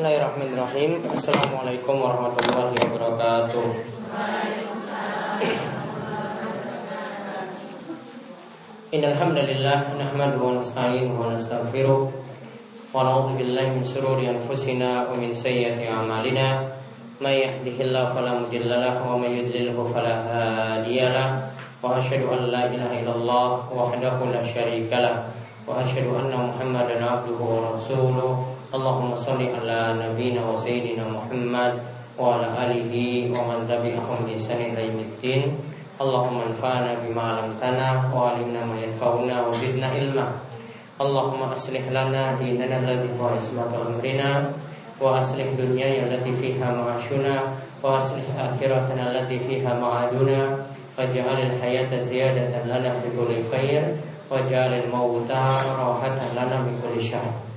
Bismillahirrahmanirrahim. Assalamualaikum warahmatullahi wabarakatuh. Innalhamdulillah Nahmadu wa nasta'inu wa nastaghfiruh. Wa na'udhu billahi min sururi anfusina Wa min sayyati amalina. Man yahdihillah falamudillalah Wa man yudlilhu falahadiyalah Wa ashadu an la ilaha illallah Wahdahu la syarikalah Wa ashadu anna muhammadan abduhu wa rasuluh Allahumma salli ala nabina wa sayyidina Muhammad Wa ala alihi wa man tabi'ahum bi sanin Allahumma anfa'na bima wa 'allimna ma yanfa'una wa zidna ilma. Allahumma aslih lana dinana alladhi huwa ismatu amrina wa aslih dunyana allati fiha ma'ashuna wa aslih akhiratana allati fiha ma'aduna waj'al al-hayata ziyadatan lana fi kulli khair waj'al al-mauta rahatan lana min kulli syarr.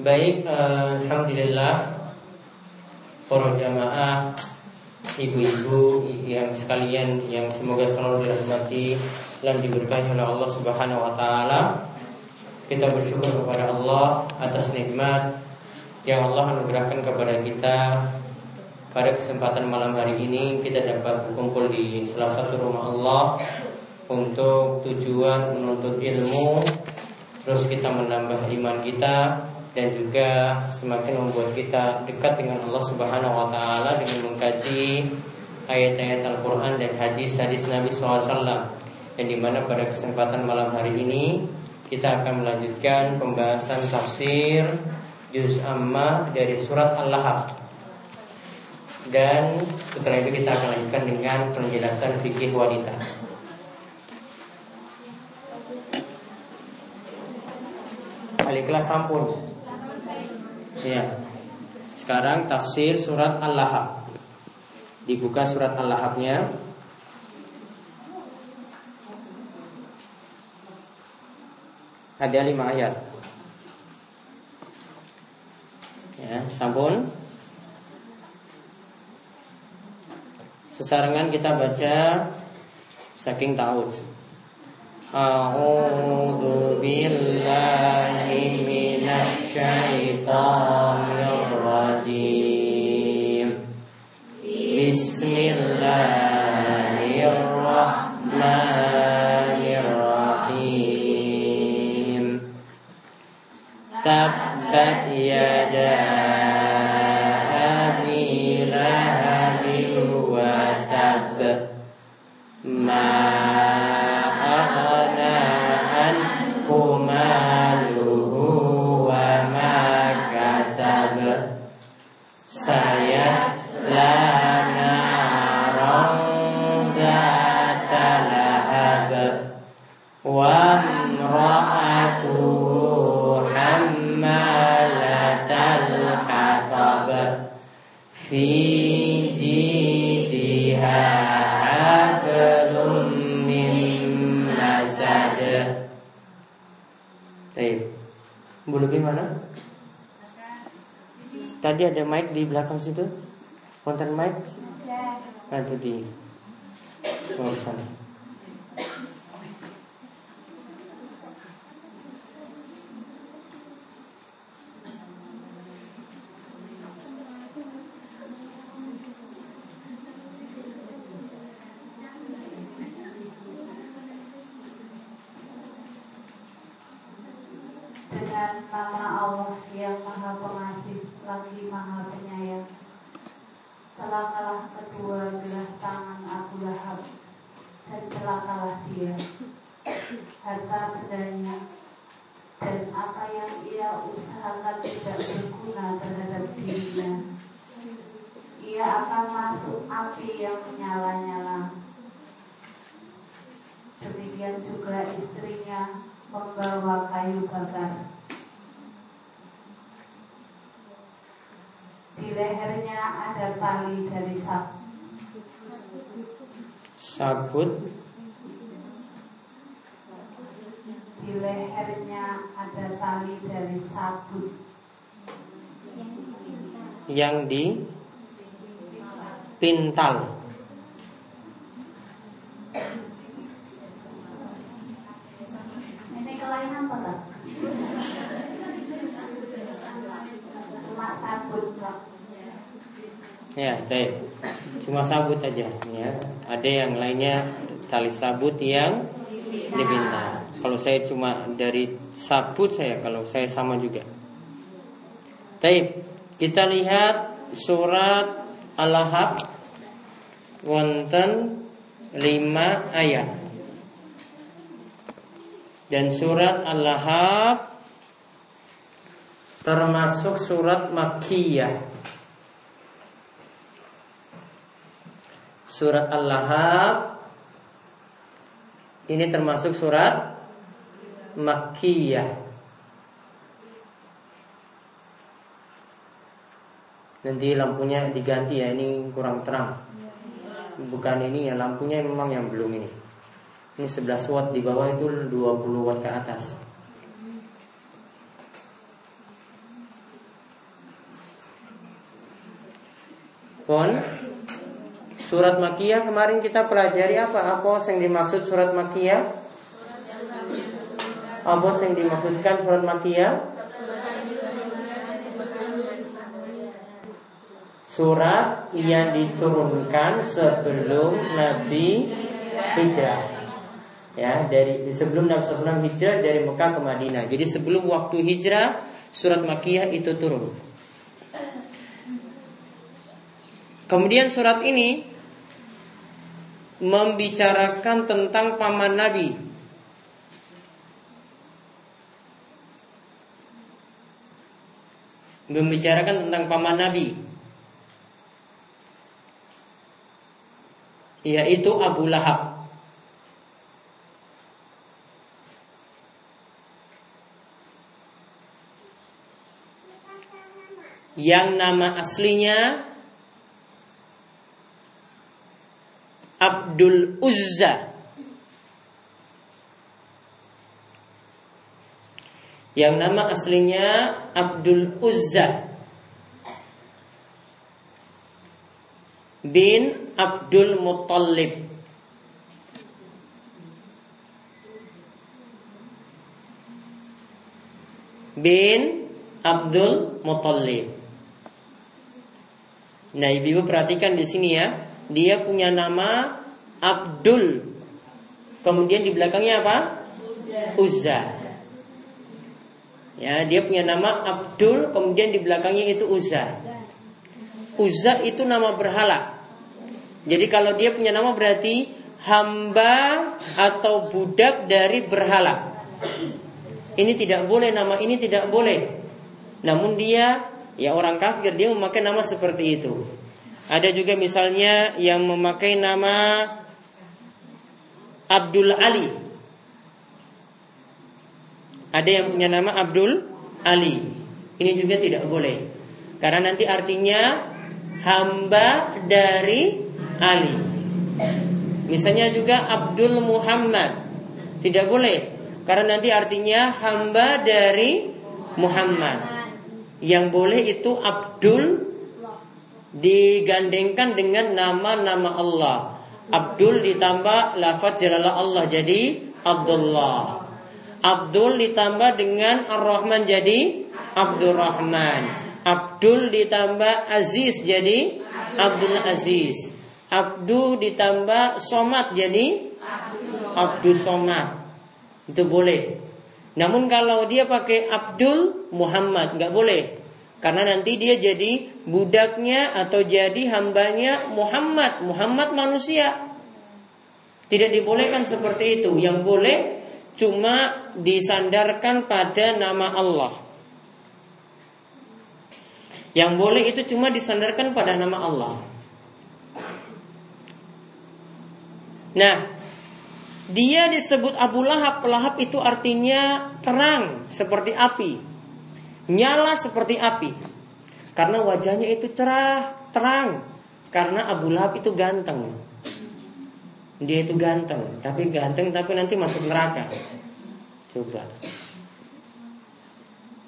Baik, uh, alhamdulillah. Para jamaah ibu-ibu yang sekalian yang semoga selalu dirahmati dan diberkahi oleh Allah Subhanahu wa taala. Kita bersyukur kepada Allah atas nikmat yang Allah anugerahkan kepada kita. Pada kesempatan malam hari ini kita dapat berkumpul di salah satu rumah Allah untuk tujuan menuntut ilmu. Terus kita menambah iman kita dan juga semakin membuat kita dekat dengan Allah Subhanahu wa taala dengan mengkaji ayat-ayat Al-Qur'an dan hadis-hadis Nabi SAW. Dan di mana pada kesempatan malam hari ini kita akan melanjutkan pembahasan tafsir juz amma dari surat Al-Lahab. Dan setelah itu kita akan lanjutkan dengan penjelasan fikih wanita. Aliklah sampun. Ya. Sekarang tafsir surat Al-Lahab. Dibuka surat Al-Lahabnya. Ada lima ayat. Ya, sampun. Sesarengan kita baca saking tahu. A'udzu billahi minasy syaithanir rajim. Bismillahirrahmanirrahim. Tabbat yada Tadi ada mic di belakang situ? Konten mic? Nah, itu di oh, sana. sabut. Di lehernya ada tali dari sabut. Yang di pintal ini kelainan apa Ya, baik. Cuma sabut aja ya. Ada yang lainnya tali sabut yang dipinta. Kalau saya cuma dari sabut saya, kalau saya sama juga. Baik, kita lihat surat Al-Lahab wonten 5 ayat. Dan surat Al-Lahab termasuk surat Makkiyah. Surat Al-Lahab ini termasuk surat Makkiyah. Nanti lampunya diganti ya, ini kurang terang. Bukan ini ya, lampunya memang yang belum ini. Ini 11 watt di bawah itu 20 watt ke atas. Pon Surat Makiyah kemarin kita pelajari apa? Apa yang dimaksud surat Makiyah? Apa yang dimaksudkan surat Makiyah? Surat yang diturunkan sebelum Nabi hijrah. Ya, dari sebelum Nabi SAW hijrah dari Mekah ke Madinah. Jadi sebelum waktu hijrah, surat Makiyah itu turun. Kemudian surat ini membicarakan tentang paman Nabi. Membicarakan tentang paman Nabi. Yaitu Abu Lahab. Yang nama aslinya Abdul Uzza. Yang nama aslinya Abdul Uzza. Bin Abdul Muttalib. Bin Abdul Muttalib. Nah, ibu perhatikan di sini ya dia punya nama Abdul. Kemudian di belakangnya apa? Uzza. Ya, dia punya nama Abdul, kemudian di belakangnya itu Uzza. Uzza itu nama berhala. Jadi kalau dia punya nama berarti hamba atau budak dari berhala. Ini tidak boleh nama ini tidak boleh. Namun dia ya orang kafir dia memakai nama seperti itu. Ada juga misalnya yang memakai nama Abdul Ali. Ada yang punya nama Abdul Ali. Ini juga tidak boleh. Karena nanti artinya hamba dari Ali. Misalnya juga Abdul Muhammad. Tidak boleh. Karena nanti artinya hamba dari Muhammad. Yang boleh itu Abdul digandengkan dengan nama-nama Allah. Abdul ditambah lafaz jalalah Allah jadi Abdullah. Abdul ditambah dengan Ar-Rahman jadi Abdurrahman. Abdul ditambah Aziz jadi Abdul Aziz. Abdul ditambah Somad jadi Abdul Somad. Itu boleh. Namun kalau dia pakai Abdul Muhammad nggak boleh. Karena nanti dia jadi budaknya atau jadi hambanya Muhammad. Muhammad manusia. Tidak dibolehkan seperti itu. Yang boleh cuma disandarkan pada nama Allah. Yang boleh itu cuma disandarkan pada nama Allah. Nah, dia disebut Abu Lahab. Lahab itu artinya terang seperti api nyala seperti api. Karena wajahnya itu cerah, terang. Karena Abu Lahab itu ganteng. Dia itu ganteng, tapi ganteng tapi nanti masuk neraka. Coba.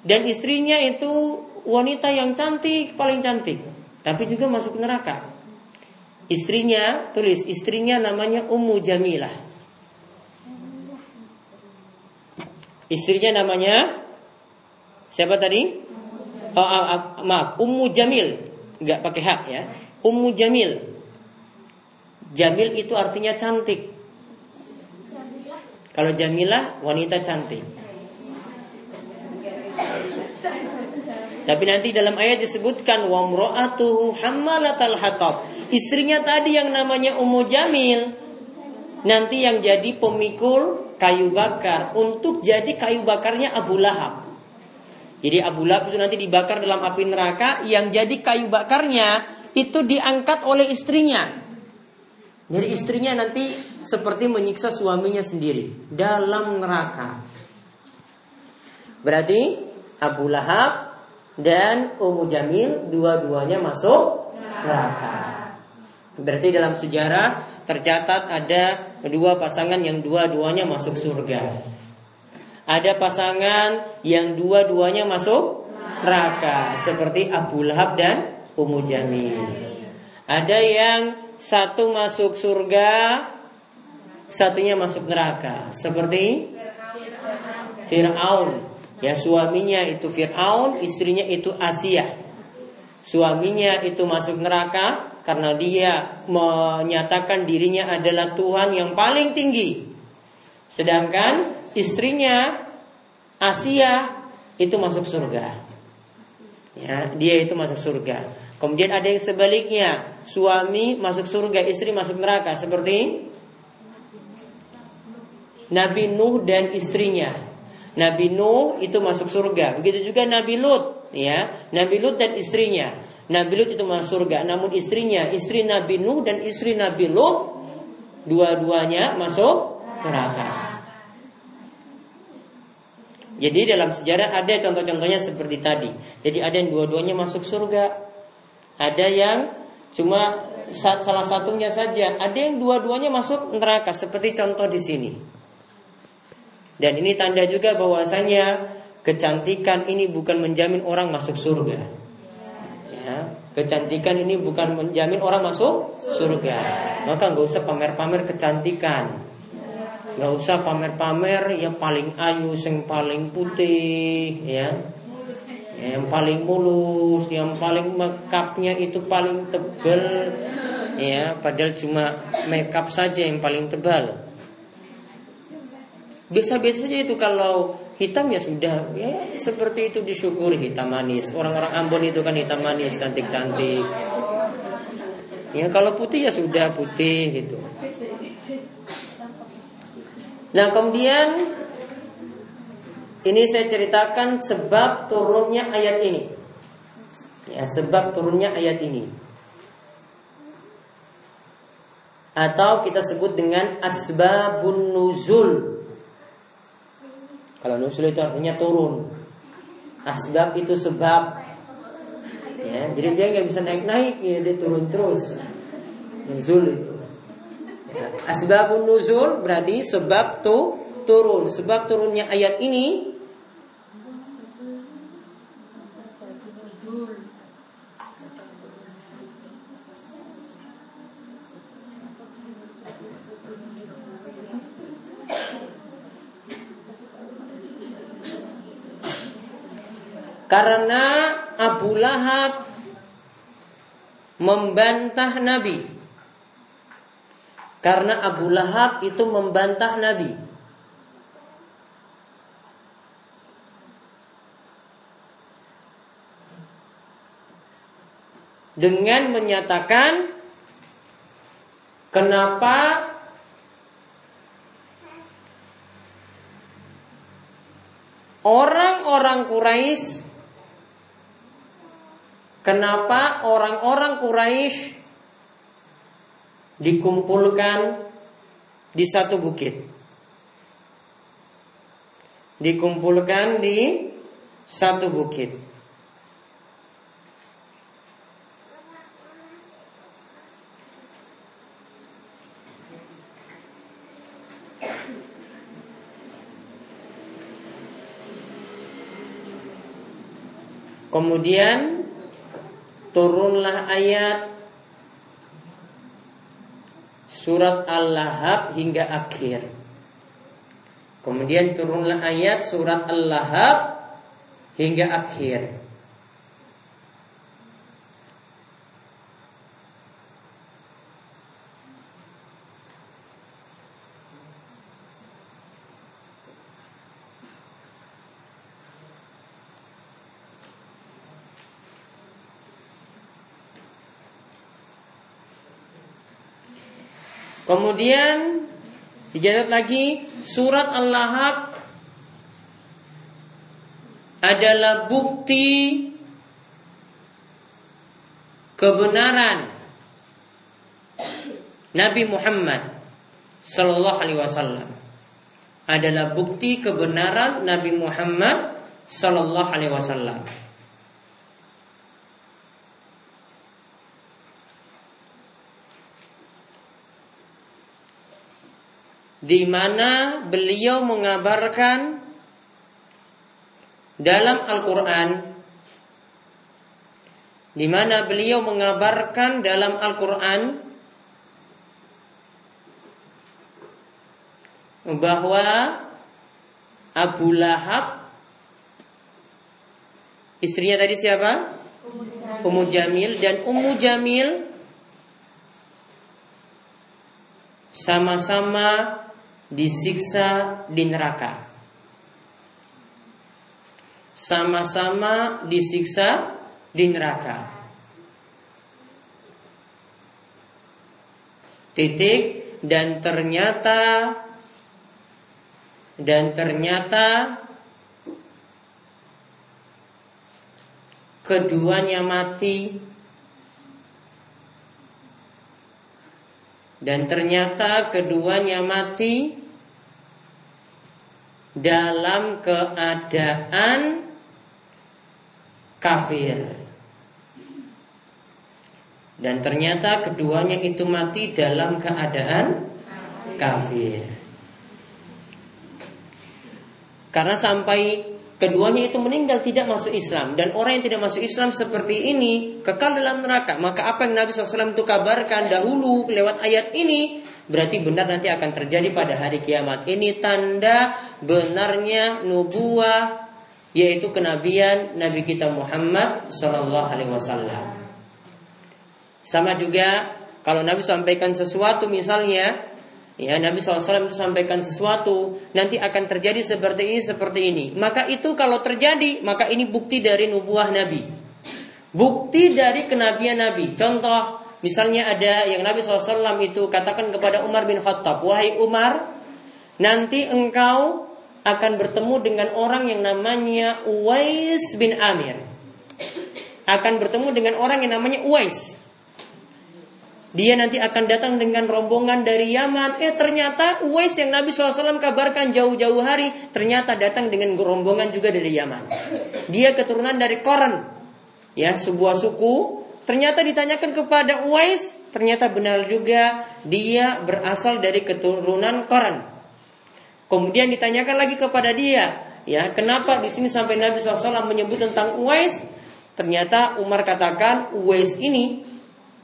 Dan istrinya itu wanita yang cantik, paling cantik, tapi juga masuk neraka. Istrinya, tulis istrinya namanya Ummu Jamilah. Istrinya namanya Siapa tadi? Oh, uh, uh, maaf, Ummu Jamil, nggak pakai hak ya. Ummu Jamil. Jamil itu artinya cantik. Kalau Jamilah wanita cantik. Tapi nanti dalam ayat disebutkan wa mra'atuhu hammalatal hatab. Istrinya tadi yang namanya Ummu Jamil nanti yang jadi pemikul kayu bakar untuk jadi kayu bakarnya Abu Lahab. Jadi Abu Lahab itu nanti dibakar dalam api neraka yang jadi kayu bakarnya itu diangkat oleh istrinya. Jadi istrinya nanti seperti menyiksa suaminya sendiri dalam neraka. Berarti Abu Lahab dan Ummu Jamil dua-duanya masuk neraka. Berarti dalam sejarah tercatat ada dua pasangan yang dua-duanya masuk surga. Ada pasangan yang dua-duanya masuk neraka seperti Abu Lahab dan Ummu Jamil. Ada yang satu masuk surga, satunya masuk neraka seperti Fir'aun Ya suaminya itu Fir'aun, istrinya itu Asia. Suaminya itu masuk neraka karena dia menyatakan dirinya adalah Tuhan yang paling tinggi. Sedangkan istrinya Asia itu masuk surga. Ya, dia itu masuk surga. Kemudian ada yang sebaliknya, suami masuk surga, istri masuk neraka seperti Nabi Nuh dan istrinya. Nabi Nuh itu masuk surga. Begitu juga Nabi Lut, ya. Nabi Lut dan istrinya. Nabi Lut itu masuk surga, namun istrinya, istri Nabi Nuh dan istri Nabi Lut dua-duanya masuk neraka. Jadi dalam sejarah ada contoh-contohnya seperti tadi. Jadi ada yang dua-duanya masuk surga. Ada yang cuma salah satunya saja. Ada yang dua-duanya masuk neraka seperti contoh di sini. Dan ini tanda juga bahwasanya kecantikan ini bukan menjamin orang masuk surga. Ya, kecantikan ini bukan menjamin orang masuk surga. Maka nggak usah pamer-pamer kecantikan. Nggak usah pamer-pamer yang paling ayu, yang paling putih, ya. Yang paling mulus, yang paling makeupnya itu paling tebal, ya. Padahal cuma makeup saja yang paling tebal. Biasa-biasa saja itu kalau hitam ya sudah ya seperti itu disyukuri hitam manis. Orang-orang Ambon itu kan hitam manis cantik-cantik. Ya kalau putih ya sudah putih gitu. Nah kemudian ini saya ceritakan sebab turunnya ayat ini. Ya sebab turunnya ayat ini. Atau kita sebut dengan asbabun nuzul kalau nusul itu artinya turun. Asbab itu sebab. Ya, jadi dia nggak bisa naik-naik, ya dia turun terus. Nuzul itu. Asbabun nuzul berarti sebab tuh turun. Sebab turunnya ayat ini Karena Abu Lahab membantah Nabi. Karena Abu Lahab itu membantah Nabi. Dengan menyatakan kenapa orang-orang Quraisy Kenapa orang-orang Quraisy dikumpulkan di satu bukit? Dikumpulkan di satu bukit. Kemudian turunlah ayat surat Al-Lahab hingga akhir. Kemudian turunlah ayat surat Al-Lahab hingga akhir. Kemudian dicatat lagi surat Al-Lahab adalah bukti kebenaran Nabi Muhammad Sallallahu Alaihi Wasallam adalah bukti kebenaran Nabi Muhammad Sallallahu Alaihi Wasallam. Di mana beliau mengabarkan dalam Al-Qur'an di mana beliau mengabarkan dalam Al-Qur'an bahwa Abu Lahab istrinya tadi siapa? Ummu Jamil dan Ummu Jamil sama-sama disiksa di neraka. Sama-sama disiksa di neraka. Titik dan ternyata dan ternyata keduanya mati dan ternyata keduanya mati dalam keadaan kafir. Dan ternyata keduanya itu mati dalam keadaan kafir. Karena sampai keduanya itu meninggal tidak masuk Islam dan orang yang tidak masuk Islam seperti ini kekal dalam neraka maka apa yang Nabi SAW itu kabarkan dahulu lewat ayat ini berarti benar nanti akan terjadi pada hari kiamat. Ini tanda benarnya nubuah yaitu kenabian Nabi kita Muhammad Sallallahu Alaihi Wasallam. Sama juga kalau Nabi sampaikan sesuatu misalnya Ya Nabi SAW itu sampaikan sesuatu Nanti akan terjadi seperti ini Seperti ini Maka itu kalau terjadi Maka ini bukti dari nubuah Nabi Bukti dari kenabian Nabi Contoh Misalnya ada yang Nabi SAW itu katakan kepada Umar bin Khattab, wahai Umar, nanti engkau akan bertemu dengan orang yang namanya Uwais bin Amir. Akan bertemu dengan orang yang namanya Uwais. Dia nanti akan datang dengan rombongan dari Yaman. Eh ternyata Uwais yang Nabi SAW kabarkan jauh-jauh hari. Ternyata datang dengan rombongan juga dari Yaman. Dia keturunan dari Koran. Ya sebuah suku Ternyata ditanyakan kepada Uwais, ternyata benar juga dia berasal dari keturunan Koran. Kemudian ditanyakan lagi kepada dia, ya kenapa di sini sampai Nabi SAW menyebut tentang Uwais? Ternyata Umar katakan Uwais ini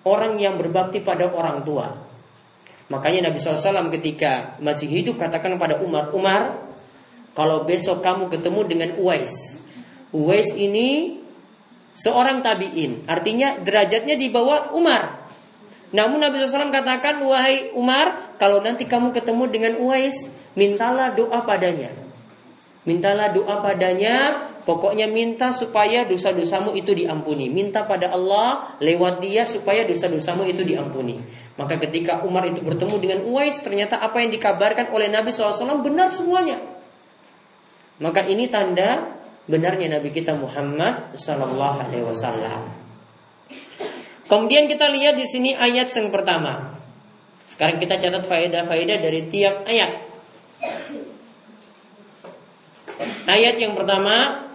orang yang berbakti pada orang tua. Makanya Nabi SAW ketika masih hidup katakan kepada Umar, Umar, kalau besok kamu ketemu dengan Uwais, Uwais ini seorang tabiin. Artinya derajatnya di bawah Umar. Namun Nabi SAW katakan, wahai Umar, kalau nanti kamu ketemu dengan Uwais, mintalah doa padanya. Mintalah doa padanya, pokoknya minta supaya dosa-dosamu itu diampuni. Minta pada Allah lewat dia supaya dosa-dosamu itu diampuni. Maka ketika Umar itu bertemu dengan Uwais, ternyata apa yang dikabarkan oleh Nabi SAW benar semuanya. Maka ini tanda benarnya Nabi kita Muhammad Sallallahu Alaihi Wasallam. Kemudian kita lihat di sini ayat yang pertama. Sekarang kita catat faedah-faedah dari tiap ayat. Ayat yang pertama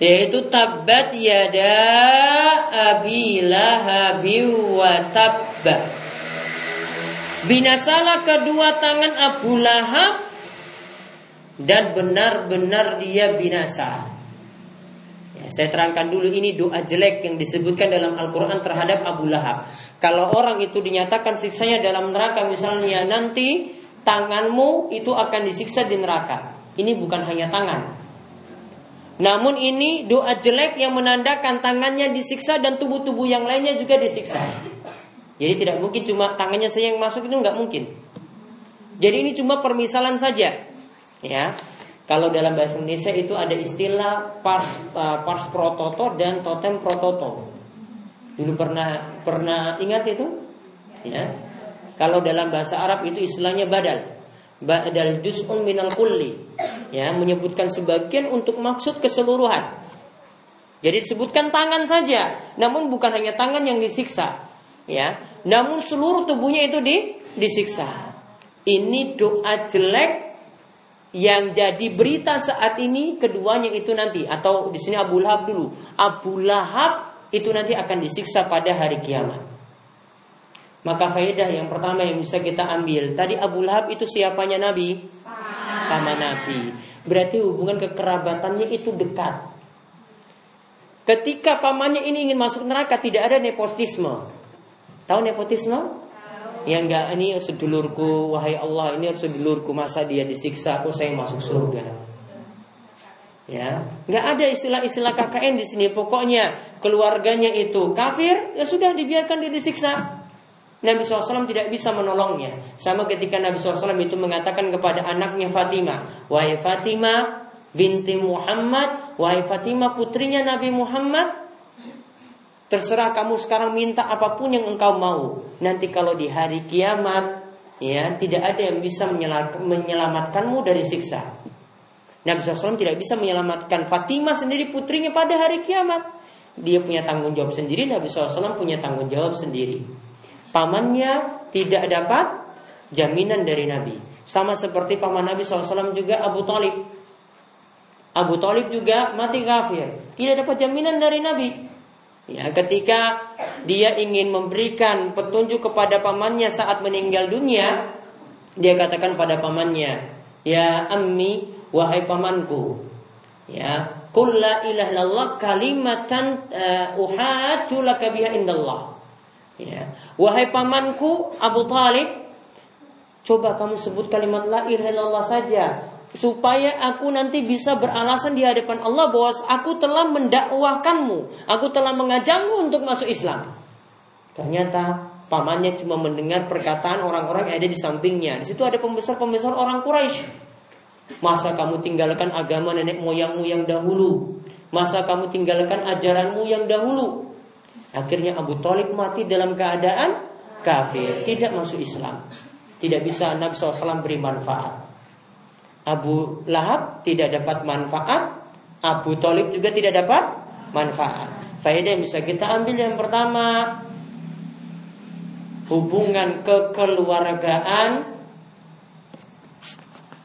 yaitu tabat yada abi lahabi wa tabba Binasalah kedua tangan Abu Lahab dan benar-benar dia binasa. Ya, saya terangkan dulu ini doa jelek yang disebutkan dalam Al-Quran terhadap Abu Lahab. Kalau orang itu dinyatakan siksanya dalam neraka misalnya nanti tanganmu itu akan disiksa di neraka. Ini bukan hanya tangan. Namun ini doa jelek yang menandakan tangannya disiksa dan tubuh-tubuh yang lainnya juga disiksa. Jadi tidak mungkin cuma tangannya saya yang masuk itu nggak mungkin. Jadi ini cuma permisalan saja. Ya. Kalau dalam bahasa Indonesia itu ada istilah pars uh, pars prototo dan totem prototo. Dulu pernah pernah ingat itu? Ya. Kalau dalam bahasa Arab itu istilahnya badal. Badal juz'un minal kulli. Ya, menyebutkan sebagian untuk maksud keseluruhan. Jadi disebutkan tangan saja, namun bukan hanya tangan yang disiksa, ya. Namun seluruh tubuhnya itu di, disiksa. Ini doa jelek yang jadi berita saat ini keduanya itu nanti atau di sini Abu Lahab dulu. Abu Lahab itu nanti akan disiksa pada hari kiamat. Maka faedah yang pertama yang bisa kita ambil tadi Abu Lahab itu siapanya Nabi? Paman Nabi. Berarti hubungan kekerabatannya itu dekat. Ketika pamannya ini ingin masuk neraka tidak ada nepotisme. Tahu nepotisme? Ya enggak ini sedulurku wahai Allah ini harus sedulurku masa dia disiksa aku saya masuk surga. Ya, nggak ada istilah-istilah KKN di sini. Pokoknya keluarganya itu kafir, ya sudah dibiarkan dia disiksa. Nabi SAW tidak bisa menolongnya. Sama ketika Nabi SAW itu mengatakan kepada anaknya Fatimah, wahai Fatimah binti Muhammad, wahai Fatimah putrinya Nabi Muhammad, Terserah kamu sekarang minta apa pun yang engkau mau. Nanti kalau di hari kiamat, ya tidak ada yang bisa menyelamatkanmu dari siksa. Nabi SAW tidak bisa menyelamatkan Fatimah sendiri putrinya pada hari kiamat. Dia punya tanggung jawab sendiri, Nabi SAW punya tanggung jawab sendiri. Pamannya tidak dapat jaminan dari Nabi. Sama seperti paman Nabi SAW juga Abu Talib. Abu Talib juga mati kafir. Tidak dapat jaminan dari Nabi. Ya, ketika dia ingin memberikan petunjuk kepada pamannya saat meninggal dunia, dia katakan pada pamannya, "Ya ammi, wahai pamanku, ya, qul la kalimatan uh, uhajju laka biha indallah." Ya, wahai pamanku Abu Talib, coba kamu sebut kalimat la ilaha illallah saja supaya aku nanti bisa beralasan di hadapan Allah bahwa aku telah mendakwahkanmu, aku telah mengajakmu untuk masuk Islam. Ternyata pamannya cuma mendengar perkataan orang-orang yang ada di sampingnya. Di situ ada pembesar-pembesar orang Quraisy. Masa kamu tinggalkan agama nenek moyangmu yang dahulu? Masa kamu tinggalkan ajaranmu yang dahulu? Akhirnya Abu Talib mati dalam keadaan kafir, tidak masuk Islam. Tidak bisa Nabi SAW beri manfaat. Abu Lahab tidak dapat manfaat, Abu Talib juga tidak dapat manfaat. Faedah yang bisa kita ambil yang pertama hubungan kekeluargaan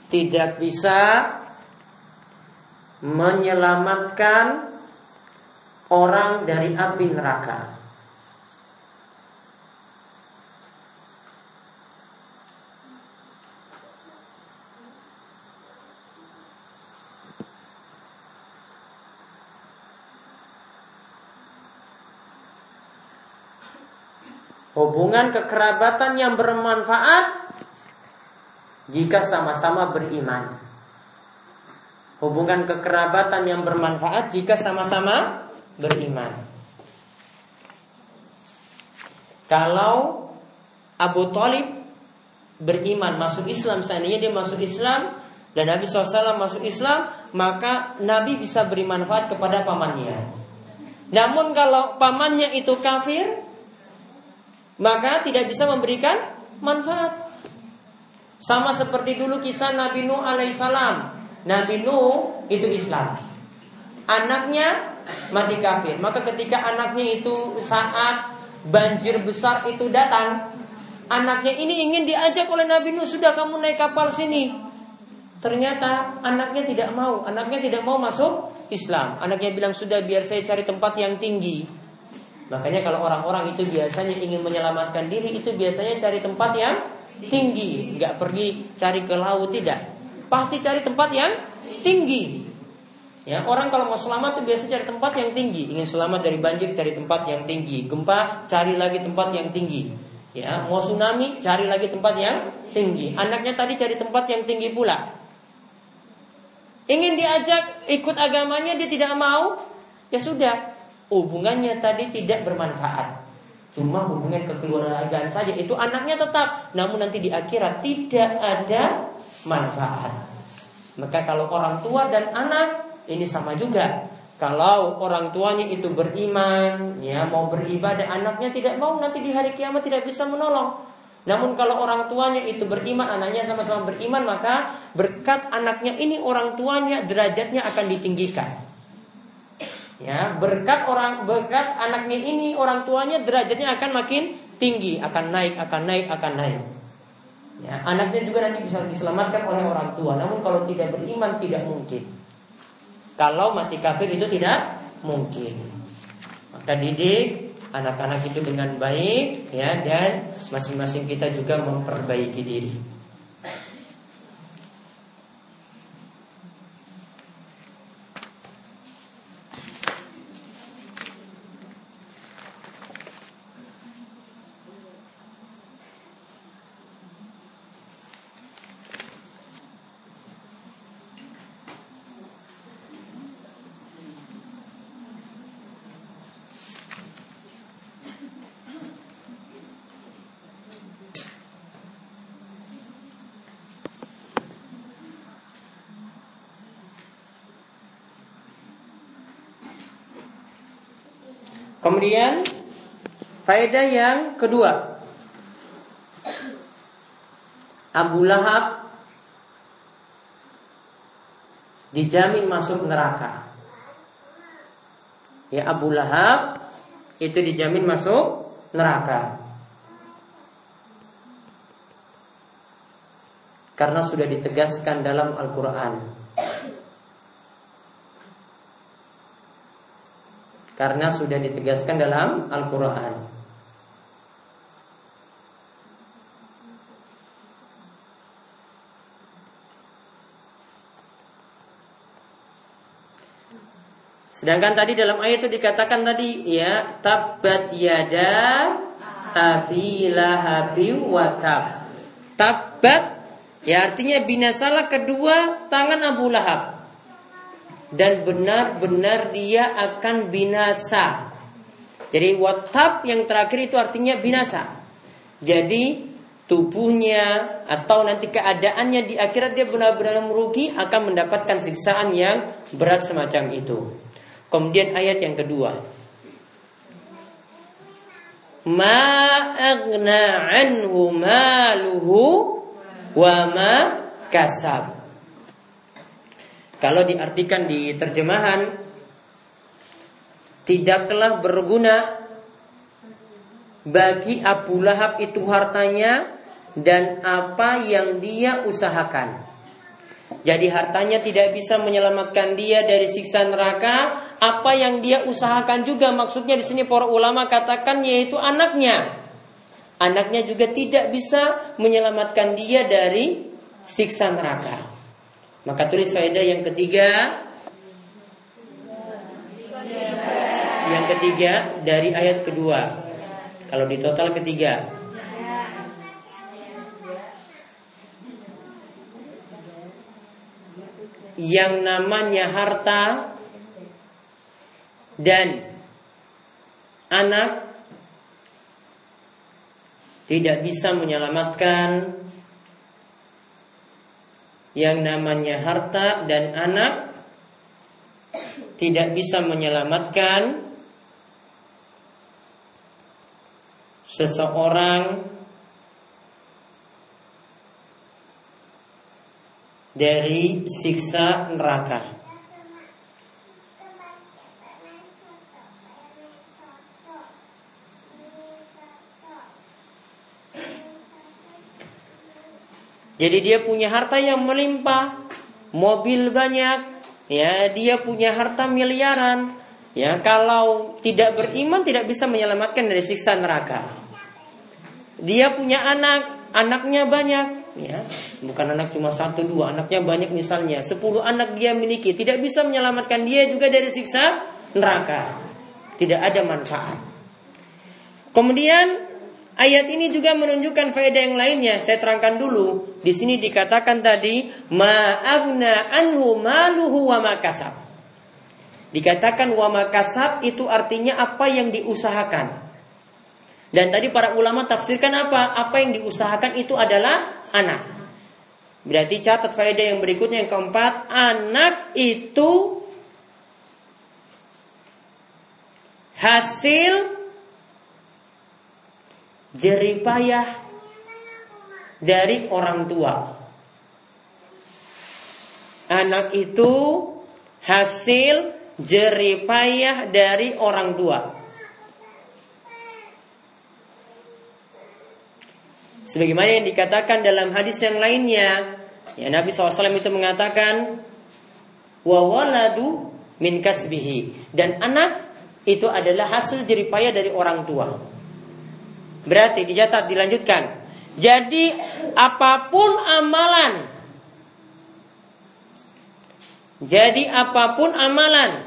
tidak bisa menyelamatkan orang dari api neraka. Hubungan kekerabatan yang bermanfaat jika sama-sama beriman. Hubungan kekerabatan yang bermanfaat jika sama-sama beriman. Kalau Abu Talib beriman masuk Islam, seandainya dia masuk Islam dan Nabi SAW masuk Islam, maka Nabi bisa beri manfaat kepada pamannya. Namun kalau pamannya itu kafir, maka tidak bisa memberikan manfaat. Sama seperti dulu kisah Nabi Nuh alaihissalam. Nabi Nuh itu Islam. Anaknya mati kafir. Maka ketika anaknya itu saat banjir besar itu datang, anaknya ini ingin diajak oleh Nabi Nuh, sudah kamu naik kapal sini. Ternyata anaknya tidak mau, anaknya tidak mau masuk Islam. Anaknya bilang sudah biar saya cari tempat yang tinggi. Makanya kalau orang-orang itu biasanya ingin menyelamatkan diri itu biasanya cari tempat yang tinggi, nggak pergi cari ke laut tidak. Pasti cari tempat yang tinggi. Ya, orang kalau mau selamat itu biasa cari tempat yang tinggi. Ingin selamat dari banjir cari tempat yang tinggi. Gempa cari lagi tempat yang tinggi. Ya, mau tsunami cari lagi tempat yang tinggi. Anaknya tadi cari tempat yang tinggi pula. Ingin diajak ikut agamanya dia tidak mau, ya sudah, hubungannya tadi tidak bermanfaat. Cuma hubungan kekeluargaan saja itu anaknya tetap, namun nanti di akhirat tidak ada manfaat. Maka kalau orang tua dan anak ini sama juga. Kalau orang tuanya itu beriman, ya mau beribadah, anaknya tidak mau nanti di hari kiamat tidak bisa menolong. Namun kalau orang tuanya itu beriman, anaknya sama-sama beriman, maka berkat anaknya ini orang tuanya derajatnya akan ditinggikan. Ya, berkat orang berkat anaknya ini orang tuanya derajatnya akan makin tinggi, akan naik, akan naik, akan naik. Ya, anaknya juga nanti bisa diselamatkan oleh orang tua. Namun kalau tidak beriman tidak mungkin. Kalau mati kafir itu tidak mungkin. Maka didik anak-anak itu dengan baik ya dan masing-masing kita juga memperbaiki diri. Kemudian faedah yang kedua. Abu Lahab dijamin masuk neraka. Ya Abu Lahab itu dijamin masuk neraka. Karena sudah ditegaskan dalam Al-Qur'an. Karena sudah ditegaskan dalam Al-Quran Sedangkan tadi dalam ayat itu dikatakan tadi ya tabat yada abi lahabi watab. Tabat ya artinya binasalah kedua tangan Abu Lahab dan benar-benar dia akan binasa. Jadi watab yang terakhir itu artinya binasa. Jadi tubuhnya atau nanti keadaannya di akhirat dia benar-benar merugi akan mendapatkan siksaan yang berat semacam itu. Kemudian ayat yang kedua. Ma agna anhu maluhu wa ma kasab. Kalau diartikan di terjemahan Tidaklah berguna Bagi Abu Lahab itu hartanya Dan apa yang dia usahakan. Jadi hartanya tidak bisa menyelamatkan dia dari siksa neraka. Apa yang dia usahakan juga Maksudnya di sini para ulama katakan yaitu anaknya. Anaknya juga tidak bisa menyelamatkan dia dari siksa neraka maka tulis faedah yang ketiga. Yang ketiga dari ayat kedua. Kalau di total ketiga. Yang namanya harta Dan Anak Tidak bisa menyelamatkan yang namanya harta dan anak tidak bisa menyelamatkan seseorang dari siksa neraka. Jadi dia punya harta yang melimpah, mobil banyak, ya dia punya harta miliaran. Ya, kalau tidak beriman tidak bisa menyelamatkan dari siksa neraka. Dia punya anak, anaknya banyak, ya. Bukan anak cuma satu dua, anaknya banyak misalnya. Sepuluh anak dia miliki, tidak bisa menyelamatkan dia juga dari siksa neraka. Tidak ada manfaat. Kemudian Ayat ini juga menunjukkan faedah yang lainnya. Saya terangkan dulu. Di sini dikatakan tadi ma'agna anhu maluhu wa makasab. Dikatakan wa makasab itu artinya apa yang diusahakan. Dan tadi para ulama tafsirkan apa? Apa yang diusahakan itu adalah anak. Berarti catat faedah yang berikutnya yang keempat, anak itu hasil jeripayah dari orang tua. Anak itu hasil jeripayah dari orang tua. Sebagaimana yang dikatakan dalam hadis yang lainnya, ya Nabi SAW itu mengatakan, wa waladu min kasbihi dan anak itu adalah hasil jeripaya dari orang tua. Berarti dicatat dilanjutkan. Jadi apa pun amalan Jadi apa pun amalan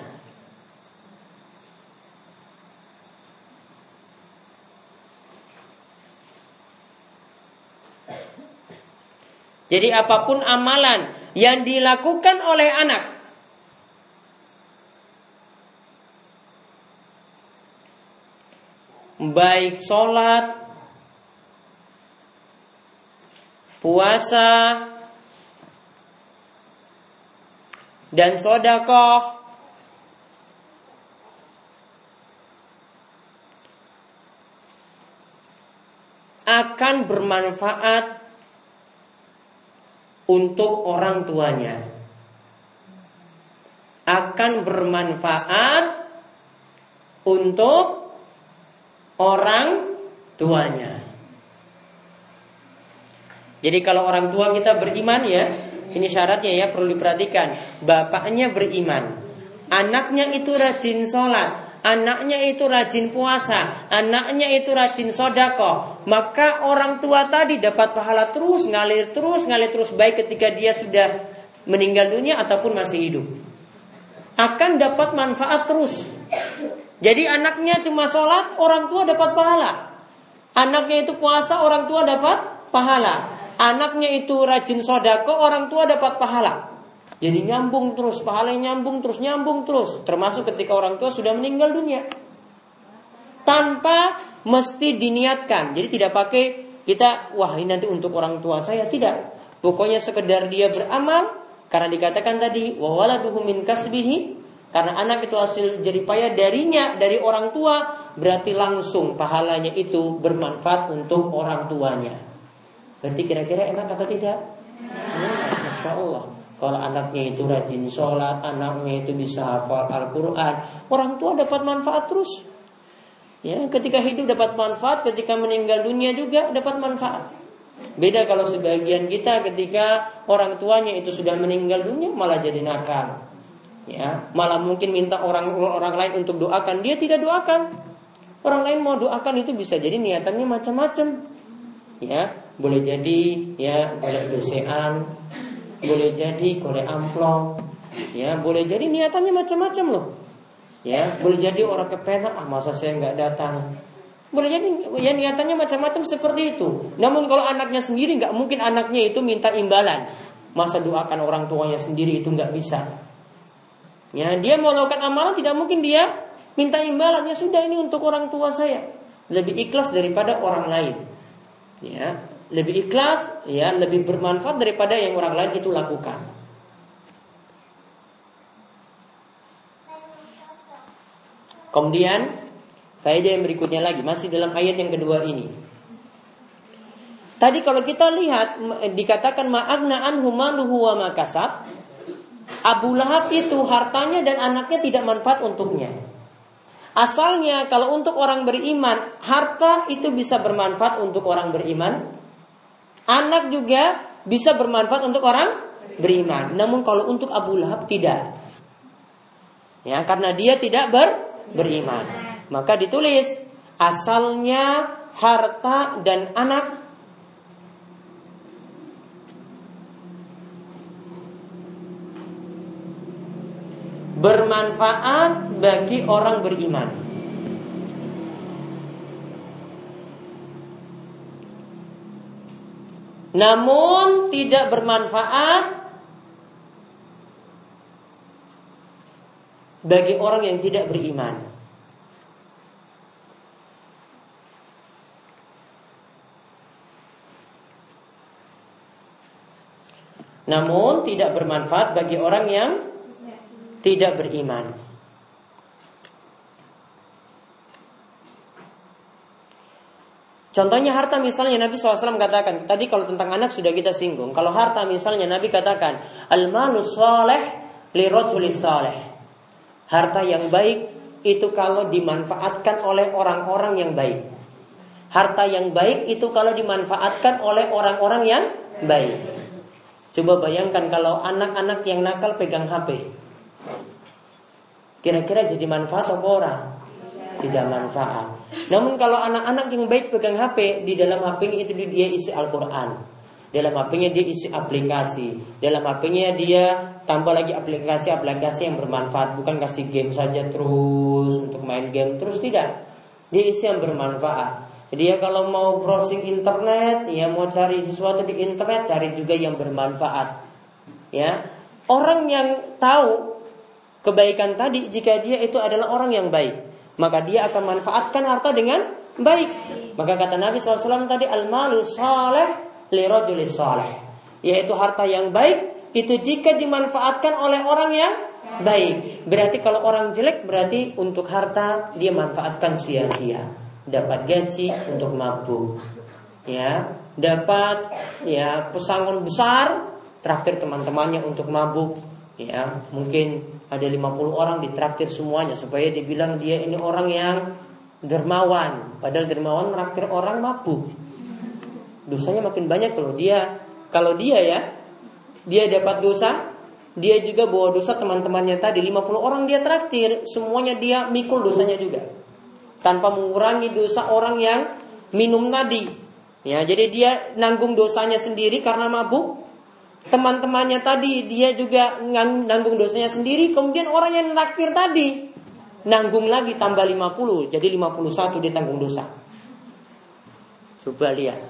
Jadi apa pun amalan yang dilakukan oleh anak baik sholat, puasa, dan sodakoh akan bermanfaat untuk orang tuanya. Akan bermanfaat untuk orang tuanya. Jadi kalau orang tua kita beriman ya, ini syaratnya ya perlu diperhatikan. Bapaknya beriman, anaknya itu rajin sholat, anaknya itu rajin puasa, anaknya itu rajin sodako, maka orang tua tadi dapat pahala terus, ngalir terus, ngalir terus baik ketika dia sudah meninggal dunia ataupun masih hidup. Akan dapat manfaat terus. Jadi anaknya cuma sholat, orang tua dapat pahala. Anaknya itu puasa, orang tua dapat pahala. Anaknya itu rajin sodako, orang tua dapat pahala. Jadi nyambung terus, pahalanya nyambung terus, nyambung terus. Termasuk ketika orang tua sudah meninggal dunia. Tanpa mesti diniatkan. Jadi tidak pakai kita, wah ini nanti untuk orang tua saya. Tidak. Pokoknya sekedar dia beramal. Karena dikatakan tadi, wawaladuhu min kasbihi. Karena anak itu hasil jeripaya darinya, dari orang tua. Berarti langsung pahalanya itu bermanfaat untuk orang tuanya. Berarti kira-kira enak atau tidak? Hmm, Masya Allah. Kalau anaknya itu rajin sholat, anaknya itu bisa hafal Al-Quran, orang tua dapat manfaat terus. Ya, ketika hidup dapat manfaat, ketika meninggal dunia juga dapat manfaat. Beda kalau sebagian kita ketika orang tuanya itu sudah meninggal dunia malah jadi nakal. Ya, malah mungkin minta orang orang lain untuk doakan, dia tidak doakan. Orang lain mau doakan itu bisa jadi niatannya macam-macam. Ya, boleh jadi ya boleh dosean, boleh jadi korek amplop, ya boleh jadi niatannya macam-macam loh. Ya, boleh jadi orang kepenak, ah masa saya nggak datang. Boleh jadi ya niatannya macam-macam seperti itu. Namun kalau anaknya sendiri nggak mungkin anaknya itu minta imbalan. Masa doakan orang tuanya sendiri itu nggak bisa. Ya, dia melakukan amalan tidak mungkin dia minta imbalan. Ya sudah ini untuk orang tua saya. Lebih ikhlas daripada orang lain. Ya, lebih ikhlas, ya, lebih bermanfaat daripada yang orang lain itu lakukan. Kemudian faedah yang berikutnya lagi masih dalam ayat yang kedua ini. Tadi kalau kita lihat dikatakan ma'agna anhu maluhu wa makasab, Abu Lahab itu hartanya dan anaknya tidak manfaat untuknya. Asalnya kalau untuk orang beriman, harta itu bisa bermanfaat untuk orang beriman, Anak juga bisa bermanfaat untuk orang beriman. Namun kalau untuk Abu Lahab tidak. Ya, karena dia tidak ber, beriman. Maka ditulis asalnya harta dan anak bermanfaat bagi orang beriman. namun tidak bermanfaat bagi orang yang tidak beriman. namun tidak bermanfaat bagi orang yang tidak beriman. Contohnya harta misalnya Nabi SAW katakan Tadi kalau tentang anak sudah kita singgung. Kalau harta misalnya Nabi katakan Al-malu soleh li soleh Harta yang baik itu kalau dimanfaatkan oleh orang-orang yang baik. Harta yang baik itu kalau dimanfaatkan oleh orang-orang yang baik. Coba bayangkan kalau anak-anak yang nakal pegang HP Kira-kira jadi manfaat apa orang? Tidak manfaat namun kalau anak-anak yang baik pegang HP, di dalam HP-nya itu dia isi Al-Quran. Dalam HP-nya dia isi aplikasi. Dalam HP-nya dia tambah lagi aplikasi-aplikasi yang bermanfaat. Bukan kasih game saja terus untuk main game terus tidak. Dia isi yang bermanfaat. Dia kalau mau browsing internet, ya mau cari sesuatu di internet, cari juga yang bermanfaat. Ya, orang yang tahu kebaikan tadi jika dia itu adalah orang yang baik maka dia akan manfaatkan harta dengan baik. Maka kata Nabi SAW tadi al-malu saleh li saleh. Yaitu harta yang baik itu jika dimanfaatkan oleh orang yang baik. Berarti kalau orang jelek berarti untuk harta dia manfaatkan sia-sia. Dapat gaji untuk mabuk. Ya, dapat ya pesangon besar traktir teman-temannya untuk mabuk. Ya, mungkin ada 50 orang ditraktir semuanya supaya dibilang dia ini orang yang dermawan. Padahal dermawan meraktir orang mabuk. Dosanya makin banyak kalau dia kalau dia ya dia dapat dosa, dia juga bawa dosa teman-temannya tadi 50 orang dia traktir, semuanya dia mikul dosanya juga. Tanpa mengurangi dosa orang yang minum tadi. Ya, jadi dia nanggung dosanya sendiri karena mabuk, teman-temannya tadi dia juga nanggung dosanya sendiri kemudian orang yang naktir tadi nanggung lagi tambah 50 jadi 51 dia tanggung dosa. Coba lihat.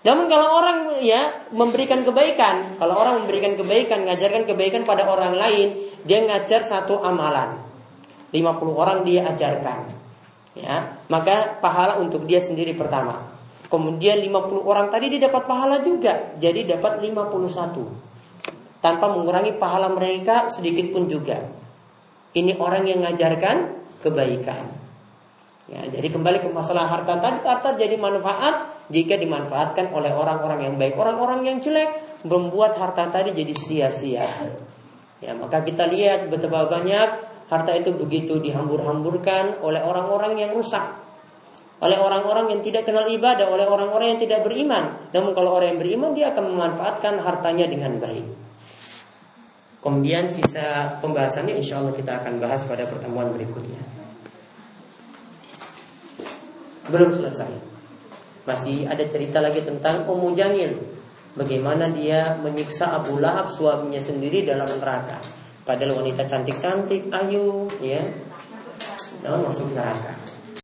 Namun kalau orang ya memberikan kebaikan kalau orang memberikan kebaikan ngajarkan kebaikan pada orang lain dia ngajar satu amalan. 50 orang dia ajarkan ya. Maka pahala untuk dia sendiri pertama Kemudian 50 orang tadi dia dapat pahala juga. Jadi dapat 51. Tanpa mengurangi pahala mereka sedikit pun juga. Ini orang yang mengajarkan kebaikan. Ya, jadi kembali ke masalah harta tadi, harta jadi manfaat jika dimanfaatkan oleh orang-orang yang baik. Orang-orang yang jelek membuat harta tadi jadi sia-sia. Ya, maka kita lihat betapa banyak harta itu begitu dihambur-hamburkan oleh orang-orang yang rusak oleh orang-orang yang tidak kenal ibadah, oleh orang-orang yang tidak beriman. Namun kalau orang yang beriman dia akan memanfaatkan hartanya dengan baik. Kemudian sisa pembahasannya insya Allah kita akan bahas pada pertemuan berikutnya. Belum selesai. Masih ada cerita lagi tentang Ummu Jamil. Bagaimana dia menyiksa Abu Lahab suaminya sendiri dalam neraka. Padahal wanita cantik-cantik, ayu, ya, nah, masuk neraka.